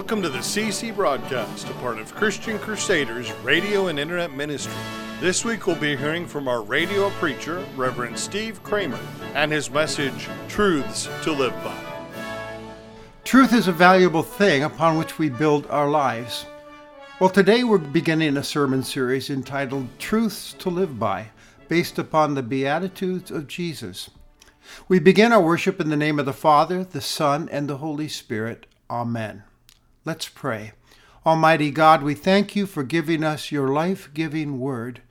Welcome to the CC broadcast, a part of Christian Crusaders radio and internet ministry. This week we'll be hearing from our radio preacher, Reverend Steve Kramer, and his message, Truths to Live By. Truth is a valuable thing upon which we build our lives. Well, today we're beginning a sermon series entitled Truths to Live By, based upon the Beatitudes of Jesus. We begin our worship in the name of the Father, the Son, and the Holy Spirit. Amen. Let's pray. Almighty God, we thank you for giving us your life giving word.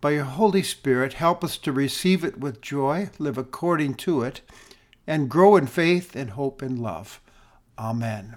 By your Holy Spirit, help us to receive it with joy, live according to it, and grow in faith and hope and love. Amen.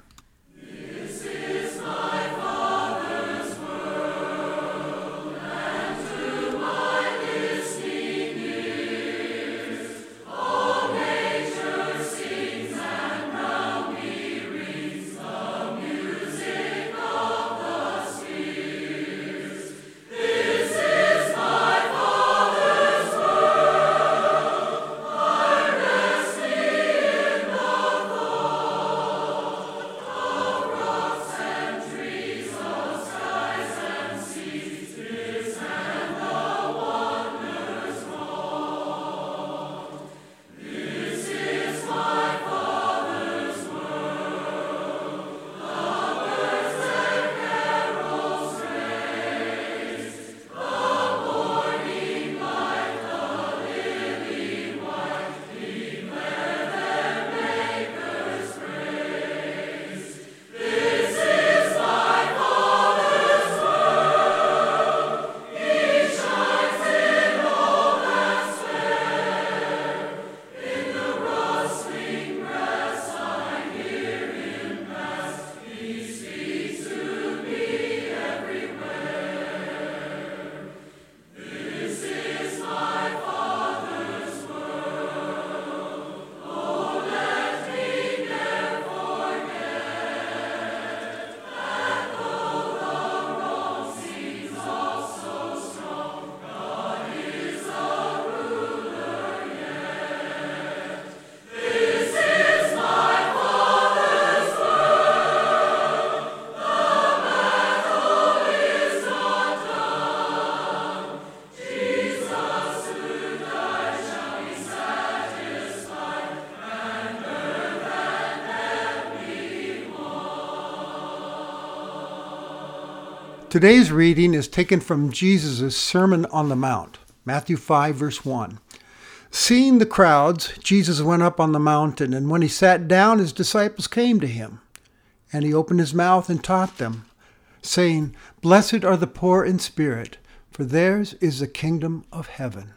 Today's reading is taken from Jesus' Sermon on the Mount, Matthew 5, verse 1. Seeing the crowds, Jesus went up on the mountain, and when he sat down, his disciples came to him. And he opened his mouth and taught them, saying, Blessed are the poor in spirit, for theirs is the kingdom of heaven.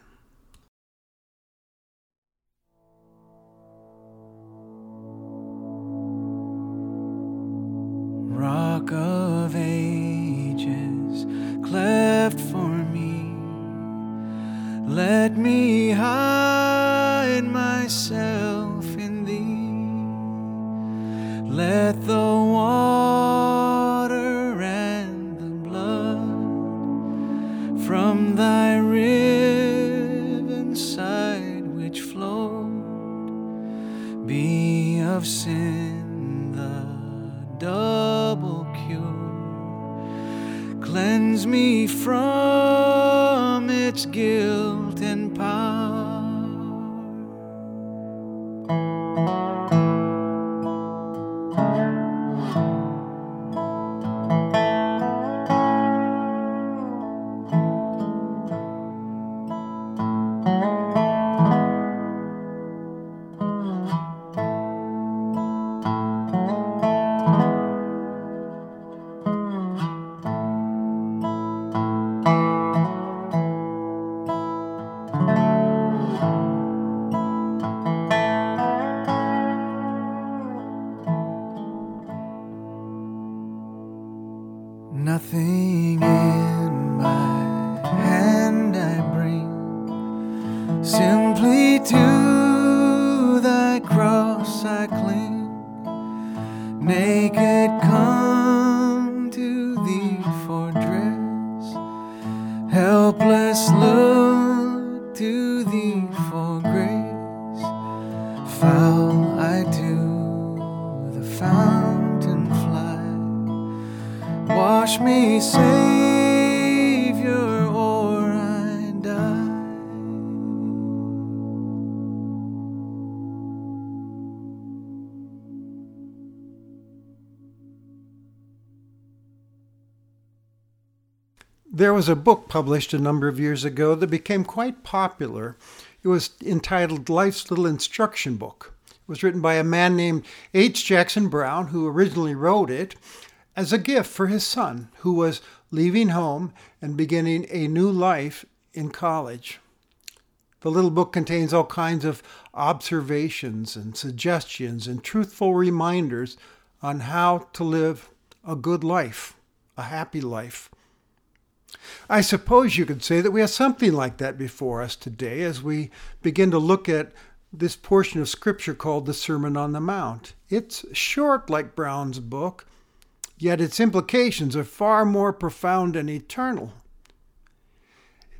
Rock of ages, cleft for me. Let me hide myself in thee. Let the water and the blood from thy riven side which flowed be of sin me from its guilt in my There was a book published a number of years ago that became quite popular. It was entitled Life's Little Instruction Book. It was written by a man named H. Jackson Brown, who originally wrote it as a gift for his son, who was leaving home and beginning a new life in college. The little book contains all kinds of observations and suggestions and truthful reminders on how to live a good life, a happy life. I suppose you could say that we have something like that before us today as we begin to look at this portion of Scripture called the Sermon on the Mount. It's short like Brown's book, yet its implications are far more profound and eternal.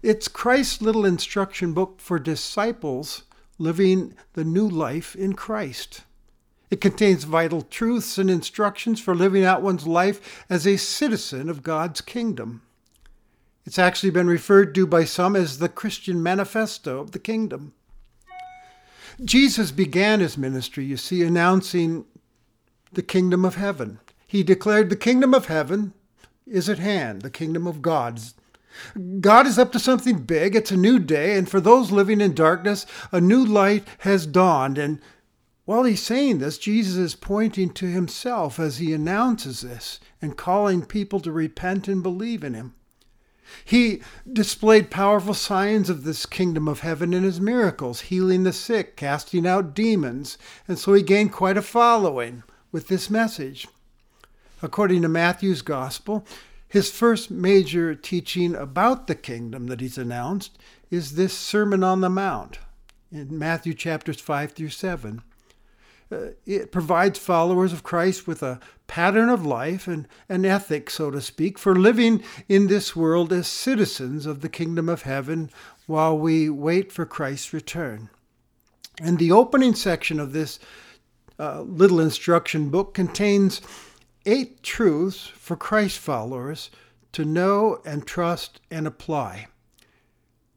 It's Christ's little instruction book for disciples living the new life in Christ. It contains vital truths and instructions for living out one's life as a citizen of God's kingdom. It's actually been referred to by some as the Christian manifesto of the kingdom. Jesus began his ministry, you see, announcing the kingdom of heaven. He declared, The kingdom of heaven is at hand, the kingdom of God. God is up to something big. It's a new day, and for those living in darkness, a new light has dawned. And while he's saying this, Jesus is pointing to himself as he announces this and calling people to repent and believe in him. He displayed powerful signs of this kingdom of heaven in his miracles, healing the sick, casting out demons, and so he gained quite a following with this message. According to Matthew's gospel, his first major teaching about the kingdom that he's announced is this Sermon on the Mount in Matthew chapters 5 through 7. Uh, it provides followers of Christ with a pattern of life and an ethic, so to speak, for living in this world as citizens of the kingdom of heaven while we wait for Christ's return. And the opening section of this uh, little instruction book contains eight truths for Christ followers to know and trust and apply.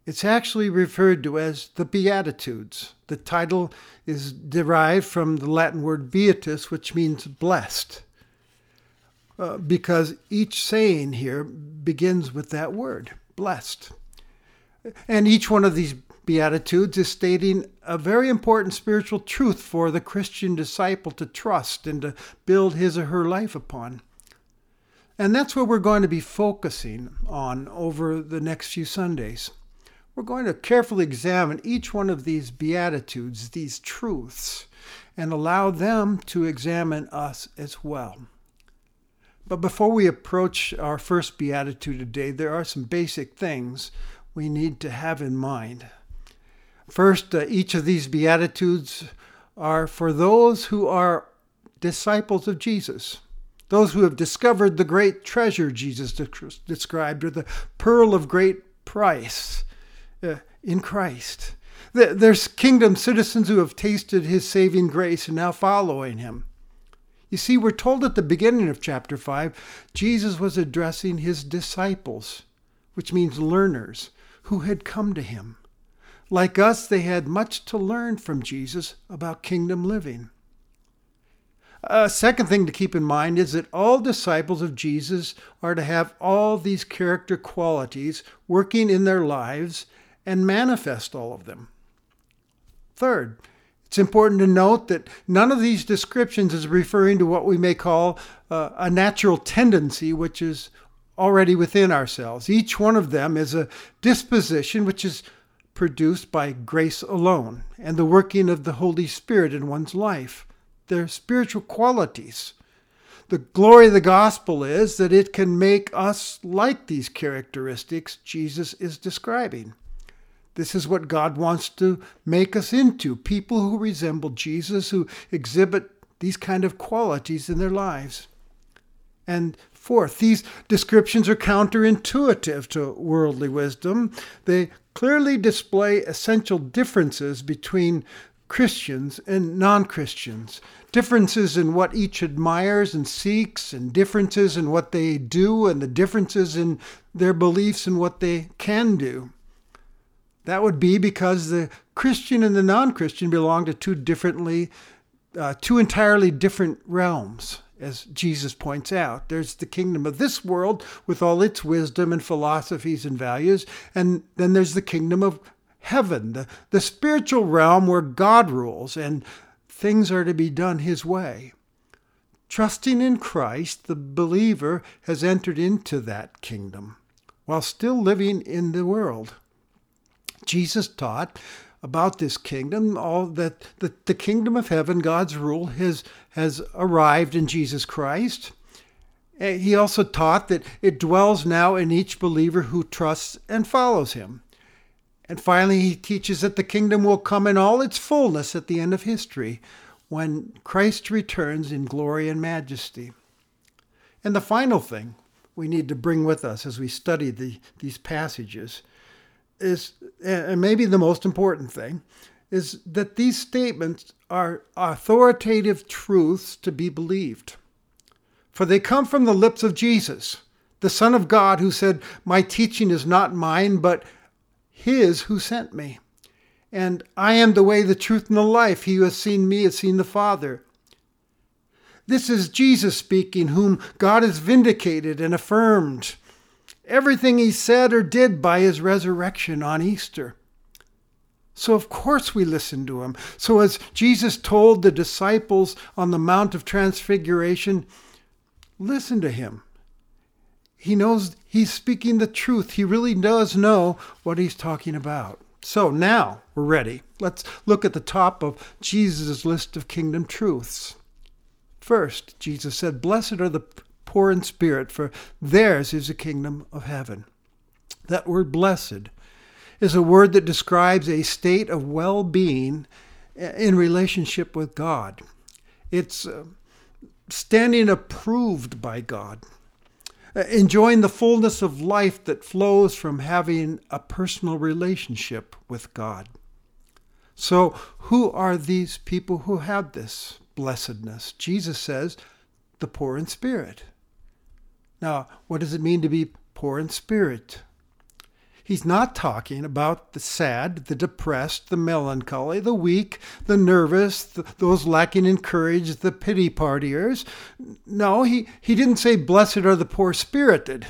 It's actually referred to as the Beatitudes. The title is derived from the Latin word beatus, which means blessed, uh, because each saying here begins with that word, blessed. And each one of these Beatitudes is stating a very important spiritual truth for the Christian disciple to trust and to build his or her life upon. And that's what we're going to be focusing on over the next few Sundays. We're going to carefully examine each one of these Beatitudes, these truths, and allow them to examine us as well. But before we approach our first Beatitude today, there are some basic things we need to have in mind. First, uh, each of these Beatitudes are for those who are disciples of Jesus, those who have discovered the great treasure Jesus described, or the pearl of great price uh, in Christ. There's kingdom citizens who have tasted his saving grace and now following him. You see, we're told at the beginning of chapter 5, Jesus was addressing his disciples, which means learners, who had come to him. Like us, they had much to learn from Jesus about kingdom living. A second thing to keep in mind is that all disciples of Jesus are to have all these character qualities working in their lives and manifest all of them. Third, it's important to note that none of these descriptions is referring to what we may call uh, a natural tendency, which is already within ourselves. Each one of them is a disposition which is produced by grace alone and the working of the Holy Spirit in one's life. They're spiritual qualities. The glory of the gospel is that it can make us like these characteristics Jesus is describing. This is what God wants to make us into people who resemble Jesus, who exhibit these kind of qualities in their lives. And fourth, these descriptions are counterintuitive to worldly wisdom. They clearly display essential differences between Christians and non Christians, differences in what each admires and seeks, and differences in what they do, and the differences in their beliefs and what they can do. That would be because the Christian and the non Christian belong to two differently, uh, two entirely different realms as Jesus points out. There's the kingdom of this world with all its wisdom and philosophies and values, and then there's the kingdom of heaven, the, the spiritual realm where God rules and things are to be done his way. Trusting in Christ, the believer has entered into that kingdom while still living in the world. Jesus taught about this kingdom, all that the, the kingdom of heaven, God's rule, has, has arrived in Jesus Christ. Eh, he also taught that it dwells now in each believer who trusts and follows him. And finally, he teaches that the kingdom will come in all its fullness at the end of history when Christ returns in glory and majesty. And the final thing we need to bring with us as we study the, these passages is, and maybe the most important thing, is that these statements are authoritative truths to be believed. For they come from the lips of Jesus, the Son of God, who said, My teaching is not mine, but his who sent me. And I am the way, the truth, and the life. He who has seen me has seen the Father. This is Jesus speaking, whom God has vindicated and affirmed everything he said or did by his resurrection on Easter. So, of course, we listen to him. So, as Jesus told the disciples on the Mount of Transfiguration, listen to him. He knows he's speaking the truth. He really does know what he's talking about. So, now we're ready. Let's look at the top of Jesus' list of kingdom truths. First, Jesus said, Blessed are the poor in spirit, for theirs is the kingdom of heaven. That word blessed is a word that describes a state of well being in relationship with God. It's uh, standing approved by God, uh, enjoying the fullness of life that flows from having a personal relationship with God. So, who are these people who have this blessedness? Jesus says, the poor in spirit. Now, what does it mean to be poor in spirit? He's not talking about the sad, the depressed, the melancholy, the weak, the nervous, the, those lacking in courage, the pity partiers. No, he, he didn't say, Blessed are the poor spirited,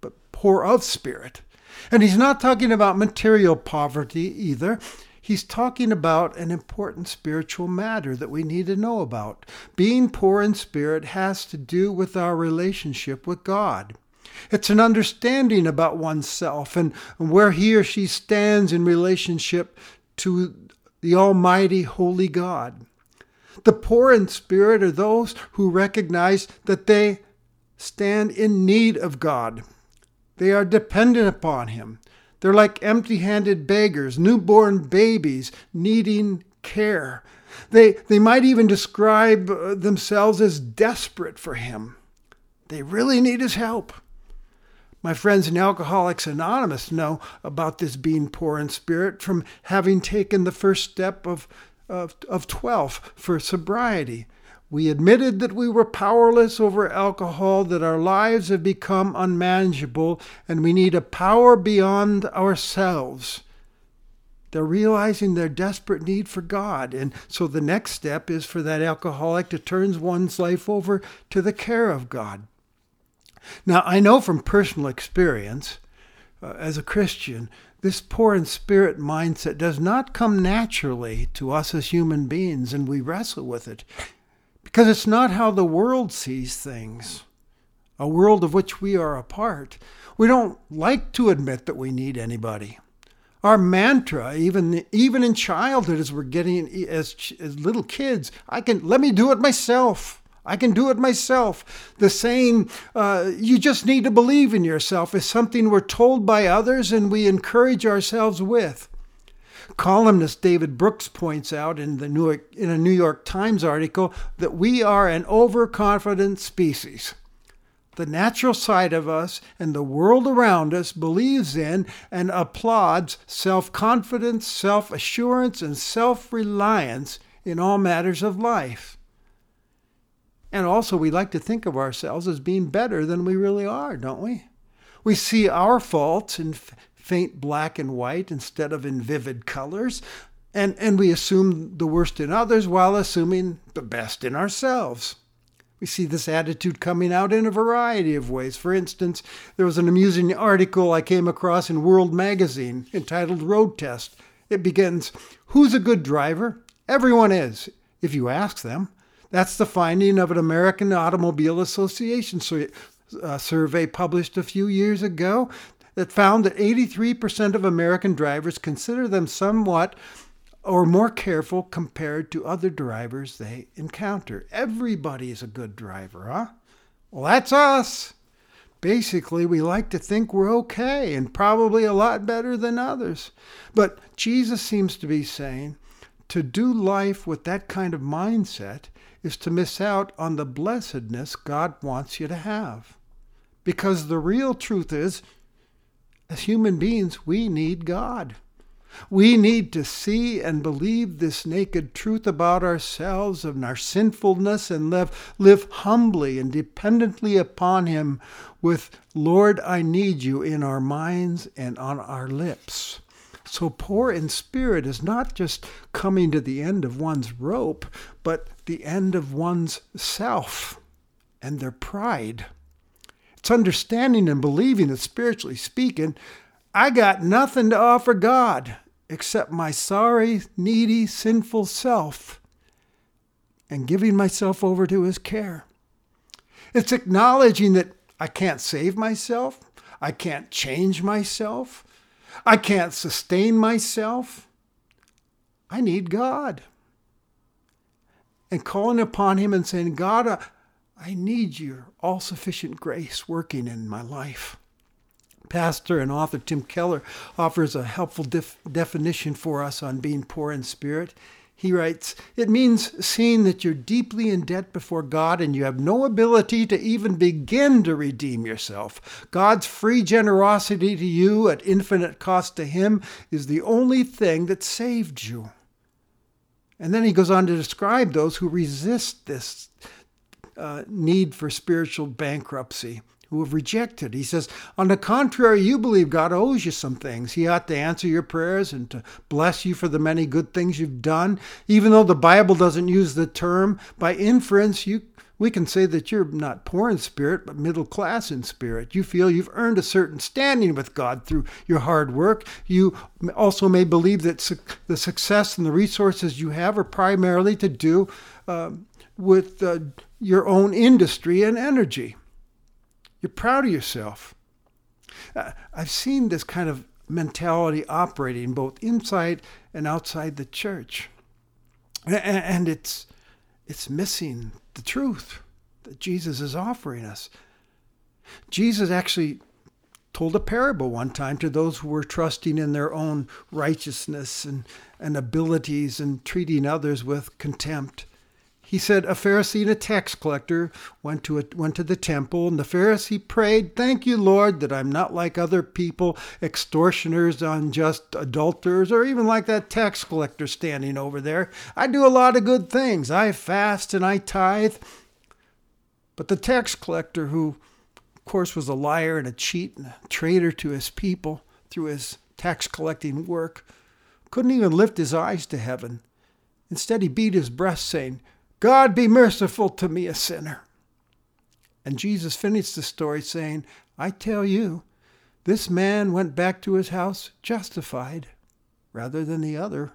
but poor of spirit. And he's not talking about material poverty either. He's talking about an important spiritual matter that we need to know about. Being poor in spirit has to do with our relationship with God. It's an understanding about oneself and where he or she stands in relationship to the Almighty Holy God. The poor in spirit are those who recognize that they stand in need of God. They are dependent upon Him. They're like empty handed beggars, newborn babies needing care. They, they might even describe uh, themselves as desperate for Him. They really need His help. My friends in Alcoholics Anonymous know about this being poor in spirit from having taken the first step of, of, of 12 for sobriety. We admitted that we were powerless over alcohol, that our lives have become unmanageable, and we need a power beyond ourselves. They're realizing their desperate need for God. And so the next step is for that alcoholic to turn one's life over to the care of God. Now, I know from personal experience uh, as a Christian, this poor in spirit mindset does not come naturally to us as human beings, and we wrestle with it because it's not how the world sees things, a world of which we are a part. We don't like to admit that we need anybody. Our mantra, even even in childhood, as we're getting as, as little kids, I can let me do it myself. I can do it myself. The saying, uh, you just need to believe in yourself, is something we're told by others and we encourage ourselves with. Columnist David Brooks points out in, the New York, in a New York Times article that we are an overconfident species. the natural side of us and the world around us believes in and applauds self confidence, self assurance, and self reliance in all matters of life. And also, we like to think of ourselves as being better than we really are, don't we? We see our faults f- faint black and white instead of in vivid colors, and, and we assume the worst in others while assuming the best in ourselves. We see this attitude coming out in a variety of ways. For instance, there was an amusing article I came across in World Magazine entitled Road Test. It begins Who's a good driver? Everyone is, if you ask them. That's the finding of an American Automobile Association uh, survey published a few years ago that found that 83% of American drivers consider them somewhat or more careful compared to other drivers they encounter. Everybody is a good driver, huh? Well, that's us. Basically, we like to think we're okay and probably a lot better than others. But Jesus seems to be saying to do life with that kind of mindset is to miss out on the blessedness God wants you to have. Because the real truth is, as human beings, we need God. We need to see and believe this naked truth about ourselves and our sinfulness and live, live humbly and dependently upon Him with, Lord, I need you in our minds and on our lips. So, poor in spirit is not just coming to the end of one's rope, but the end of one's self and their pride. It's understanding and believing that, spiritually speaking, I got nothing to offer God except my sorry, needy, sinful self and giving myself over to his care. It's acknowledging that I can't save myself, I can't change myself, I can't sustain myself. I need God. And calling upon him and saying, God, uh, I need your all sufficient grace working in my life. Pastor and author Tim Keller offers a helpful def- definition for us on being poor in spirit. He writes, It means seeing that you're deeply in debt before God and you have no ability to even begin to redeem yourself. God's free generosity to you at infinite cost to Him is the only thing that saved you. And then he goes on to describe those who resist this uh, need for spiritual bankruptcy, who have rejected. He says, On the contrary, you believe God owes you some things. He ought to answer your prayers and to bless you for the many good things you've done. Even though the Bible doesn't use the term, by inference, you we can say that you're not poor in spirit, but middle class in spirit. You feel you've earned a certain standing with God through your hard work. You also may believe that su- the success and the resources you have are primarily to do uh, with uh, your own industry and energy. You're proud of yourself. Uh, I've seen this kind of mentality operating both inside and outside the church. And it's, it's missing the truth that Jesus is offering us. Jesus actually told a parable one time to those who were trusting in their own righteousness and, and abilities and treating others with contempt. He said a Pharisee and a tax collector went to a, went to the temple, and the Pharisee prayed, "Thank you, Lord, that I'm not like other people, extortioners, unjust adulterers, or even like that tax collector standing over there. I do a lot of good things. I fast and I tithe." But the tax collector, who of course was a liar and a cheat and a traitor to his people through his tax collecting work, couldn't even lift his eyes to heaven. Instead, he beat his breast, saying, God be merciful to me, a sinner. And Jesus finished the story saying, I tell you, this man went back to his house justified rather than the other.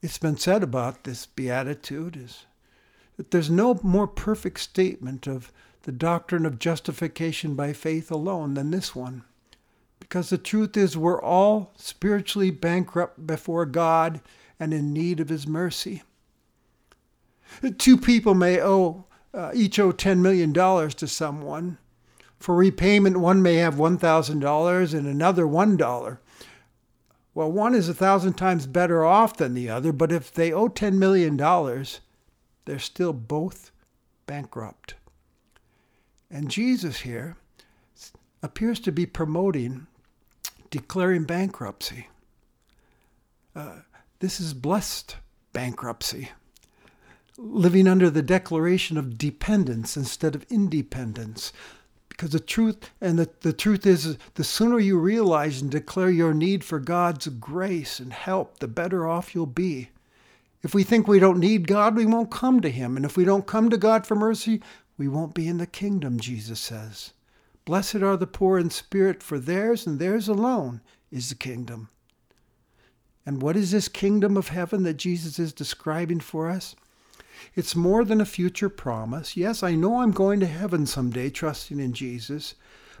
It's been said about this beatitude is that there's no more perfect statement of the doctrine of justification by faith alone than this one. Because the truth is, we're all spiritually bankrupt before God and in need of his mercy. Two people may owe, uh, each owe $10 million to someone. For repayment, one may have $1,000 and another $1. Well, one is a thousand times better off than the other, but if they owe $10 million, they're still both bankrupt. And Jesus here appears to be promoting declaring bankruptcy. Uh, this is blessed bankruptcy, living under the declaration of dependence instead of independence. Because the truth, and the, the truth is, the sooner you realize and declare your need for God's grace and help, the better off you'll be. If we think we don't need God, we won't come to Him. And if we don't come to God for mercy, we won't be in the kingdom, Jesus says. Blessed are the poor in spirit, for theirs and theirs alone is the kingdom. And what is this kingdom of heaven that Jesus is describing for us? It's more than a future promise. Yes, I know I'm going to heaven someday, trusting in Jesus.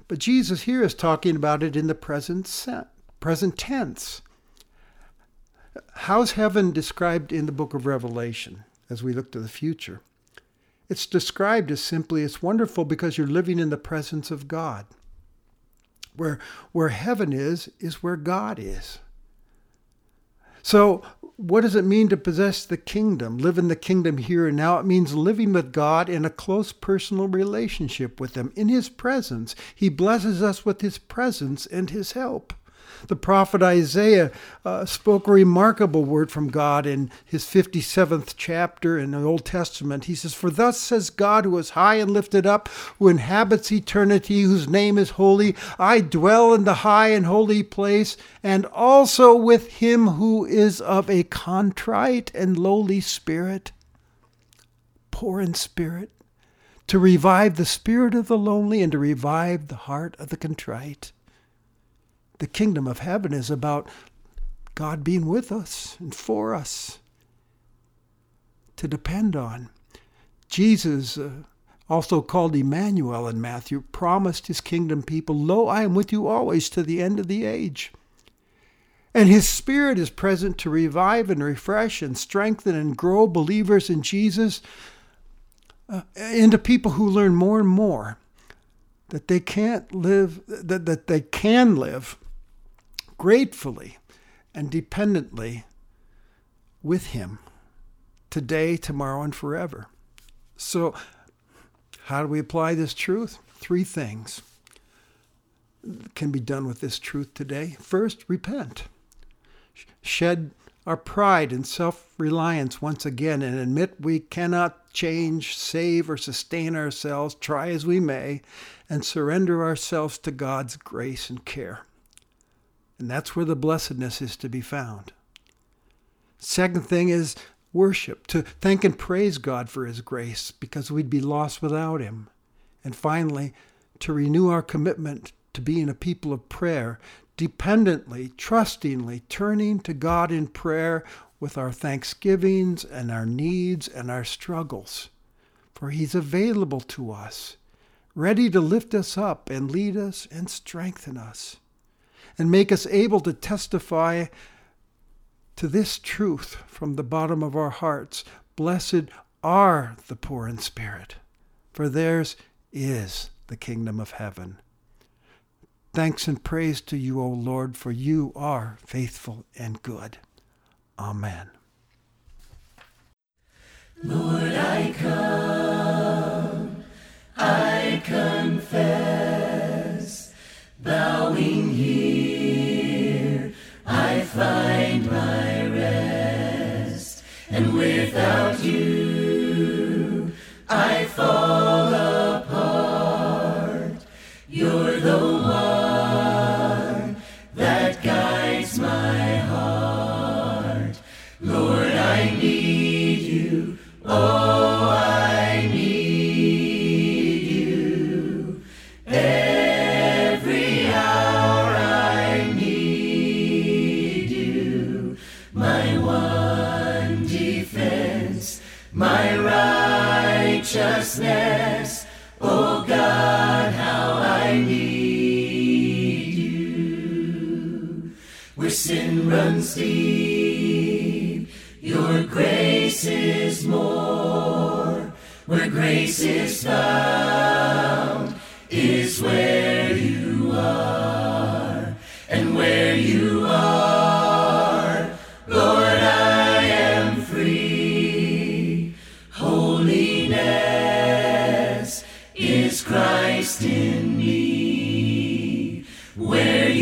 But Jesus here is talking about it in the present, present tense. How's heaven described in the book of Revelation as we look to the future? It's described as simply it's wonderful because you're living in the presence of God. Where, where heaven is, is where God is. So, what does it mean to possess the kingdom, live in the kingdom here and now? It means living with God in a close personal relationship with Him. In His presence, He blesses us with His presence and His help. The prophet Isaiah uh, spoke a remarkable word from God in his 57th chapter in the Old Testament. He says, For thus says God, who is high and lifted up, who inhabits eternity, whose name is holy, I dwell in the high and holy place, and also with him who is of a contrite and lowly spirit, poor in spirit, to revive the spirit of the lonely and to revive the heart of the contrite the kingdom of heaven is about God being with us and for us to depend on. Jesus, uh, also called Emmanuel in Matthew, promised his kingdom people, Lo, I am with you always to the end of the age. And his spirit is present to revive and refresh and strengthen and grow believers in Jesus uh, into people who learn more and more that they can't live, that, that they can live gratefully and dependently with Him today, tomorrow, and forever. So, how do we apply this truth? Three things can be done with this truth today. First, repent. Shed our pride and self reliance once again and admit we cannot change, save, or sustain ourselves, try as we may, and surrender ourselves to God's grace and care. And that's where the blessedness is to be found. Second thing is worship, to thank and praise God for His grace because we'd be lost without Him. And finally, to renew our commitment to being a people of prayer, dependently, trustingly turning to God in prayer with our thanksgivings and our needs and our struggles. For He's available to us, ready to lift us up and lead us and strengthen us and make us able to testify to this truth from the bottom of our hearts. Blessed are the poor in spirit, for theirs is the kingdom of heaven. Thanks and praise to you, O Lord, for you are faithful and good. Amen. Lord, I come, I confess, bowing find my rest, and without you, I fall apart. You're the one that guides my heart. Lord, I need you. Oh,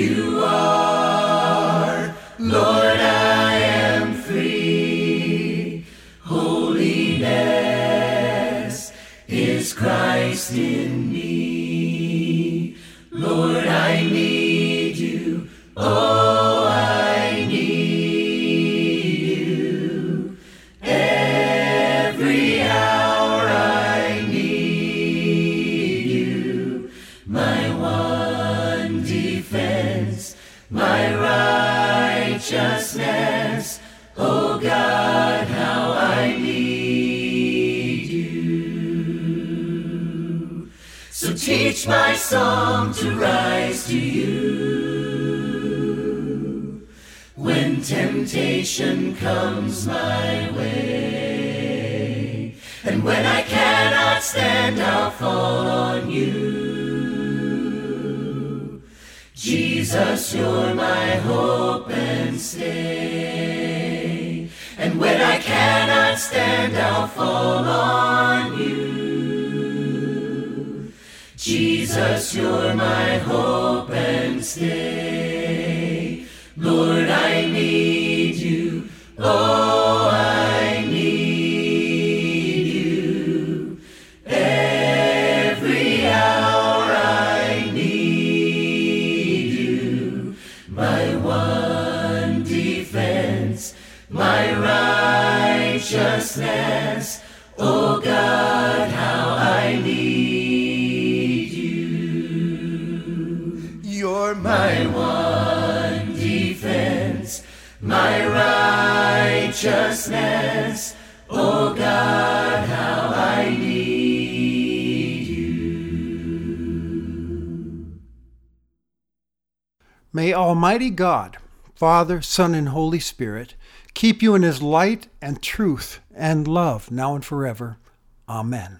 you. Stand, I'll fall on you. Jesus, you're my hope and stay. And when I cannot stand, I'll fall on you. Jesus, you're my hope and stay. Lord, I need you. Oh, righteousness. Oh God, how I need you. May Almighty God, Father, Son, and Holy Spirit keep you in his light and truth and love now and forever. Amen.